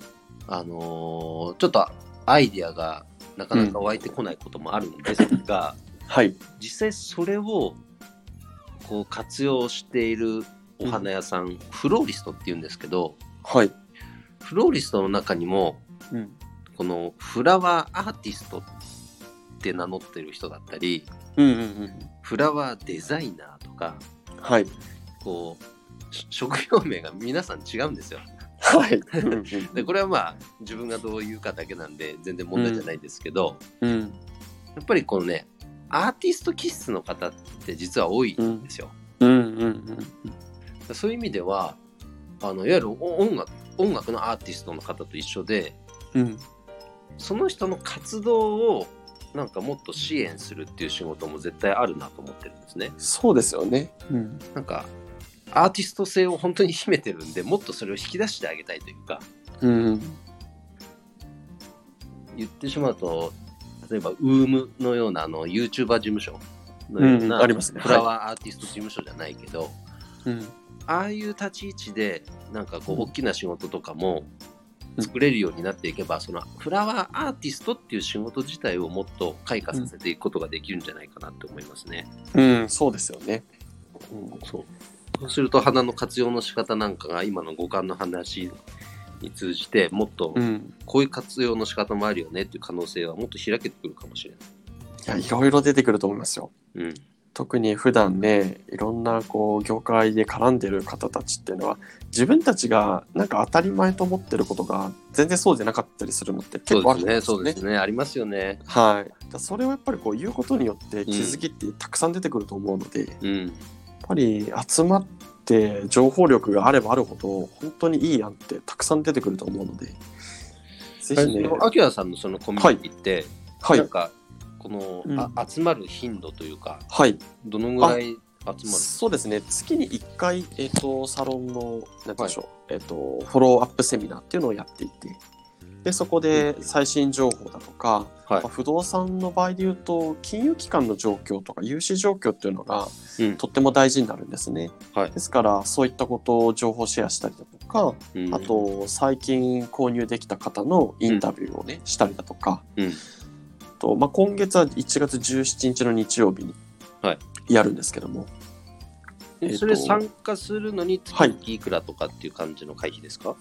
あのーちょっとアイディアがなかなか湧いてこないこともあるんですが、はい。実際それをこう活用しているお花屋さん、フローリストっていうんですけど、はい。フローリストの中にも、うん。このフラワーアーティストって名乗ってる人だったり、うんうんうん。フラワーデザイナーとか、はい。こう、し職業名が皆さん違うんですよ。はい。で、これはまあ、自分がどう言うかだけなんで、全然問題じゃないですけど、うん。やっぱりこのね、アーティスト気質の方って実は多いんですよ。そういう意味では、あのいわゆるお音楽音楽のアーティストの方と一緒で、うん。その人の活動をなんかもっと支援するっていう仕事も絶対あるなと思ってるんですね。そうですよね。うん。なんかアーティスト性を本当に秘めてるんでもっとそれを引き出してあげたいというかうん。言ってしまうと例えば UM のようなあの YouTuber 事務所のよううんな、ありますねフラワーアーティスト事務所じゃないけど、うん。ああいう立ち位置でなんかこううん大きな仕事とかもうん作れるようになっていけば、そのフラワーアーティストっていう仕事自体をもっと開花させていくことができるんじゃないかなって思いますね。うん、そうですよね。うん。そうそうすると花の活用の仕方なんかが今の五感の話に通じてもっとうん。こういう活用の仕方もあるよねっていう可能性はもっと開けてくるかもしれない。いや、いろいろ出てくると思いますよ。うん特に普段ねいろんなこう業界で絡んでる方たちっていうのは自分たちがなんか当たり前と思ってることが全然そうじゃなかったりするのって結構あるんね、ですよね。そうです。ね、ありますよね。はい、だそれをやっぱりこう言うことによって気づきってたくさん出てくると思うので、やっうん、ぱり集まって情報力があればあるほど本当にいい案ってたくさん出てくると思うのでぜひね。アキラさんのそのコミュニティって、はい。なんかこの、うん。あ集まる頻度というかはい。どのぐらい集まる？そうですね。月に1回、えー、とサロンのなんて言うんでしょう、えー、とフォローアップセミナーっていうのをやっていて。でそこで最新情報だとか、はい。まあ不動産の場合で言うと金融機関の状況とか融資状況っていうのがうん。とっても大事になるんですね。はい。ですからそういったことを情報シェアしたりだとか、うん。あと最近購入できた方のインタビューをね、したりだとか、うんとまあ、今月は1月17日の日曜日にはい。やるんですけども、えーとそれ参加するのにはい。月いくらとかっていう感じの会費ですか、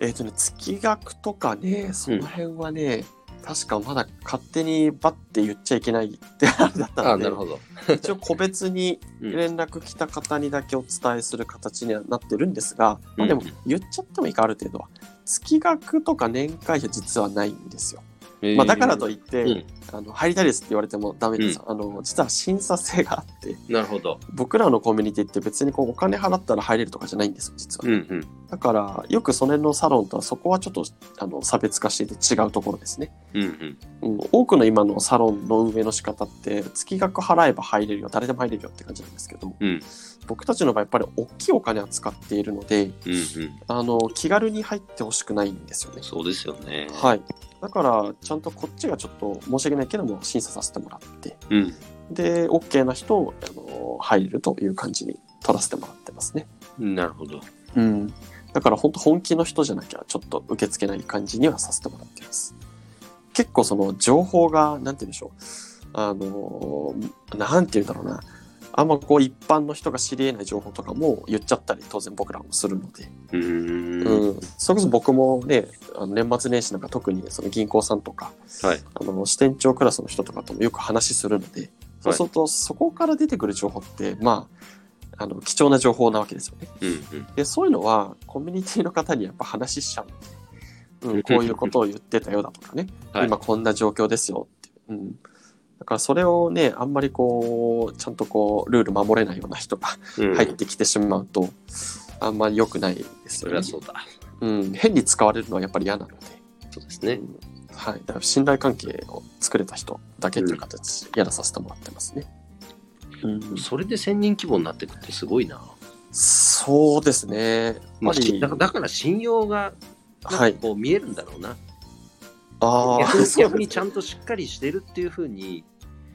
えっ、とね、月額とかね、その辺はね、確かまだ勝手にバッて言っちゃいけないってあれだったので。あなる、ほど。一応個別に うん。連絡来た方にだけお伝えする形にはなってるんですが、まあ、でもうん。言っちゃってもいいか、ある程度は。月額とか年会費は実はないんですよ。えー。まあ、だからといって、うん。あの入りたいですって言われてもダメです、あの実は審査制があってなるほど。僕らのコミュニティって別にこうお金払ったら入れるとかじゃないんですよ実は、うんうん。だからよくその辺のサロンとはそこはちょっとあの差別化していて違うところですね、うんうん。うん、多くの今のサロンの運営の仕方って月額払えば入れるよ誰でも入れるよって感じなんですけどうん。僕たちの場合やっぱり大きいお金は使っているのでうんうん。あの気軽に入ってほしくないんですよね。そうですよね。はいだからちゃんとこっちがちょっと申し訳ないけども審査させてもらって。うん。で OK な人をあの入れるという感じに取らせてもらってますね。なるほど。うん。だから本当本気の人じゃなきゃちょっと受け付けない感じにはさせてもらってます。結構その情報がなんて言うんでしょう。あのなんて言うんだろうなあんまこう一般の人が知り得ない情報とかも言っちゃったり当然僕らもするので、うーん。うん、それこそ僕もねあの年末年始なんか特にその銀行さんとかはい。あの支店長クラスの人とかともよく話するのでそうするとそこから出てくる情報ってまああの貴重な情報なわけですよね。うんうん。でそういうのはコミュニティの方にやっぱ話しちゃうんで、うん、こういうことを言ってたよだとかね、はい今こんな状況ですよって、うん、だからそれをねあんまりこうちゃんとこうルール守れないような人がうん。入ってきてしまうと、あんまり良くないですよね。それは、そうだ。うん、変に使われるのはやっぱり嫌なので、そうですね。うん。はい、だから信頼関係を作れた人だけという形やらさせてもらってますね、うん、それで1000人規模になってくってすごいな。そうですね。まあ、だからだから信用がこう見えるんだろうな。あ逆にあ逆にちゃんとしっかりしてるっていうふうに、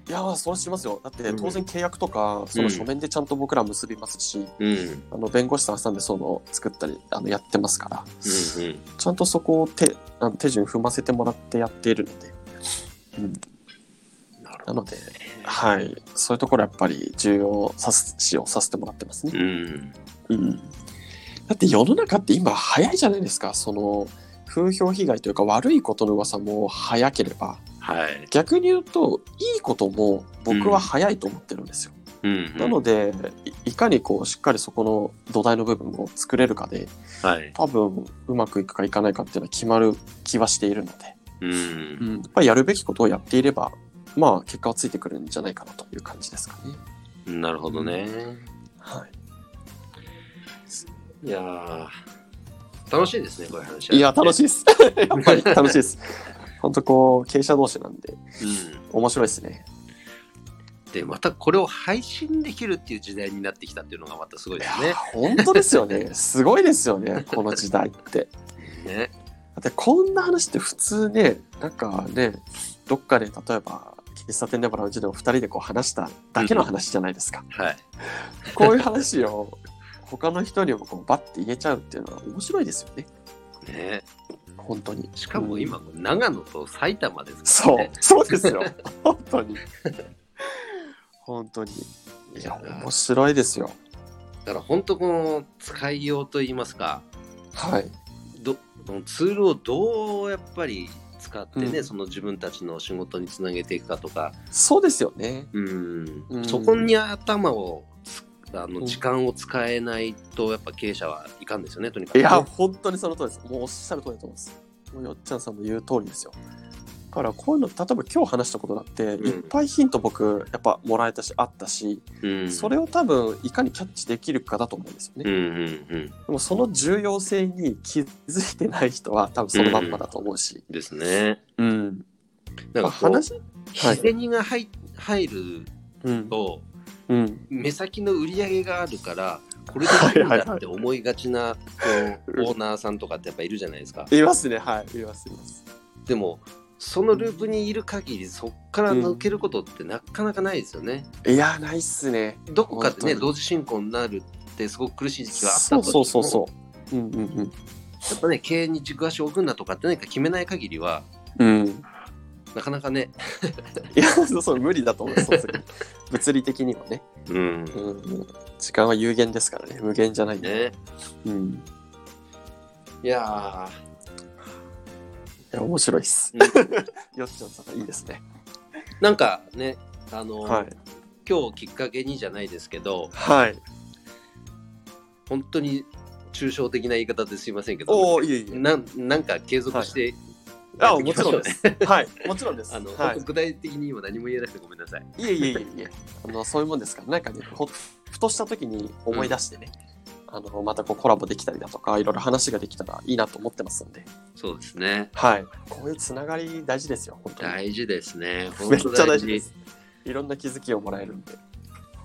いやーそうしますよ。だってうん。当然契約とか、その書面でちゃんと僕ら結びますし、うん、あの弁護士さん挟んでその作ったりあのやってますから。うん、うん。ちゃんとそこを手あの手順踏ませてもらってやっているので、うん、なのではい。そういうところやっぱり重要さす使用させてもらってますね。ど。、うん。うん、だって世の中って今早いじゃないですか。その風評被害というか悪いことの噂も早ければはい。逆に言うといいことも僕は早いと思ってるんですよ、うん、うん。なのでいいかにこうしっかりそこの土台の部分を作れるかではい。多分うまくいくかいかないかっていうのは決まる気はしているので、うん。うん、やっぱりやるべきことをやっていればまあ結果はついてくるんじゃないかなという感じですかね。なるほどね。はいいやー楽しいですね、こういう話。いや、楽しいい。です。やっぱり楽しいです。本当こう経営者同士なんでうん、面白いですね。でまたこれを配信できるっていう時代になってきたっていうのがまたすごいですね。本当ですよね。すごいですよね、この時代って。ねだってこんな話って普通ね、なんかね、どっかで例えば、喫茶店でもラウンジでも2人でこう話しただけの話じゃないですか。はい、こういう話を他の人にもこうバッて言えちゃうっていうのは面白いですよね。ね本当に。しかも今、長野と埼玉ですからそうね。、そうですよ。本当に。本当に。いや、面白いですよ。だから本当この使いようといいますかはい。どツールをどうやっぱり使ってね、うんその自分たちの仕事につなげていくかとか、そうですよね。うんうんそこに頭をつあのうん時間を使えないとやっぱ経営者はいかんですよねとにかくね、いや、本当にその通りです。もうおっしゃる通りだと思います。もうよっちゃんさんの言う通りですよ。だからこういうの、例えば今日話したことだって、んいっぱいヒント僕、やっぱもらえたし、あったし、うん、それを多分、いかにキャッチできるかだと思うんですよね。うんうんうんでもその重要性に気づいてない人は多分そのまんまだと思うし。ですね。うん。なんか話はい日銭が入入るうん。とうん。目先の売り上げがあるからこれでいいんだって思いがちなオーナーさんとかってやっぱいるじゃないですか。いますね。はい。います、います。でもそのループにいる限りそっから抜けることってなかなかないですよね。いや、ないっすね。どこかでね同時進行になるってすごく苦しい時期があったそうとしてもそうそうそう。うんうんうん。やっぱね経営に軸足を置くんだとかって何か決めない限りはうん。なかなかね、いや、そうそう、無理だと思います。そうする物理的にもね、うん、うんうん。時間は有限ですからね。無限じゃない。ねうん。いやいや、面白いっす。うんよっちゃんさん、いいですね。ーなんかねあの、はい。今日きっかけにじゃないですけどはい。本当に抽象的な言い方ですいませんけどおお、いえいえ。なんなんか継続してあ、もちきましょうんです。はい。もちろんです。あの、は本当具体的に今何も言えなくてごめんなさい。い。いえいえいえいえ。あの、そういうもんですから、なんかね、ほふとした時に思い出してね、あの、またこうコラボできたりだとか、いろいろ話ができたらいいなと思ってますんで。そうですね。はい。こういうつながり大事ですよ、本当に。大事ですね。めっちゃ大事です。いろんな気づきをもらえるんで。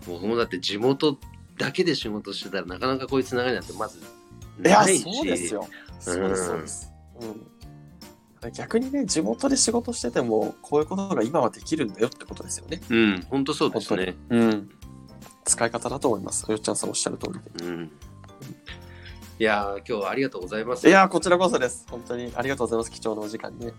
僕もだって地元だけで仕事してたらなかなかこういうつながりなんてまずいや。そうですよ。そうです、そうです。うん。逆にね、地元で仕事してても、こういうことが今はできるんだよってことですよね。うん、本当そうですね。うん。使い方だと思います。よっちゃんさんおっしゃる通りうん。いやー今日はありがとうございます。で。いやー、こちらこそです。本当にありがとうございます。貴重なお時間にね。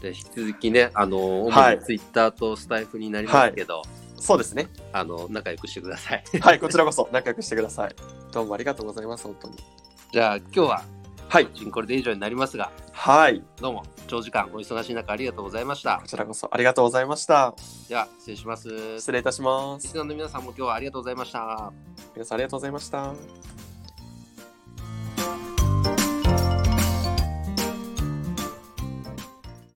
で引き続きね、あの、主はいにツイッターとスタイフになりますけど、そうですね。あの、仲良くしてください。はい、こちらこそ仲良くしてください。どうもありがとうございます。本当に。じゃあ今日は、はい。これで以上になりますが、はい。どうも長時間お忙しい中ありがとうございましたこ。ちらこそありがとうございました。では、失礼します。失礼いたしますリス。ナーの皆さんも今日はありがとうございました。皆さんありがとうございました。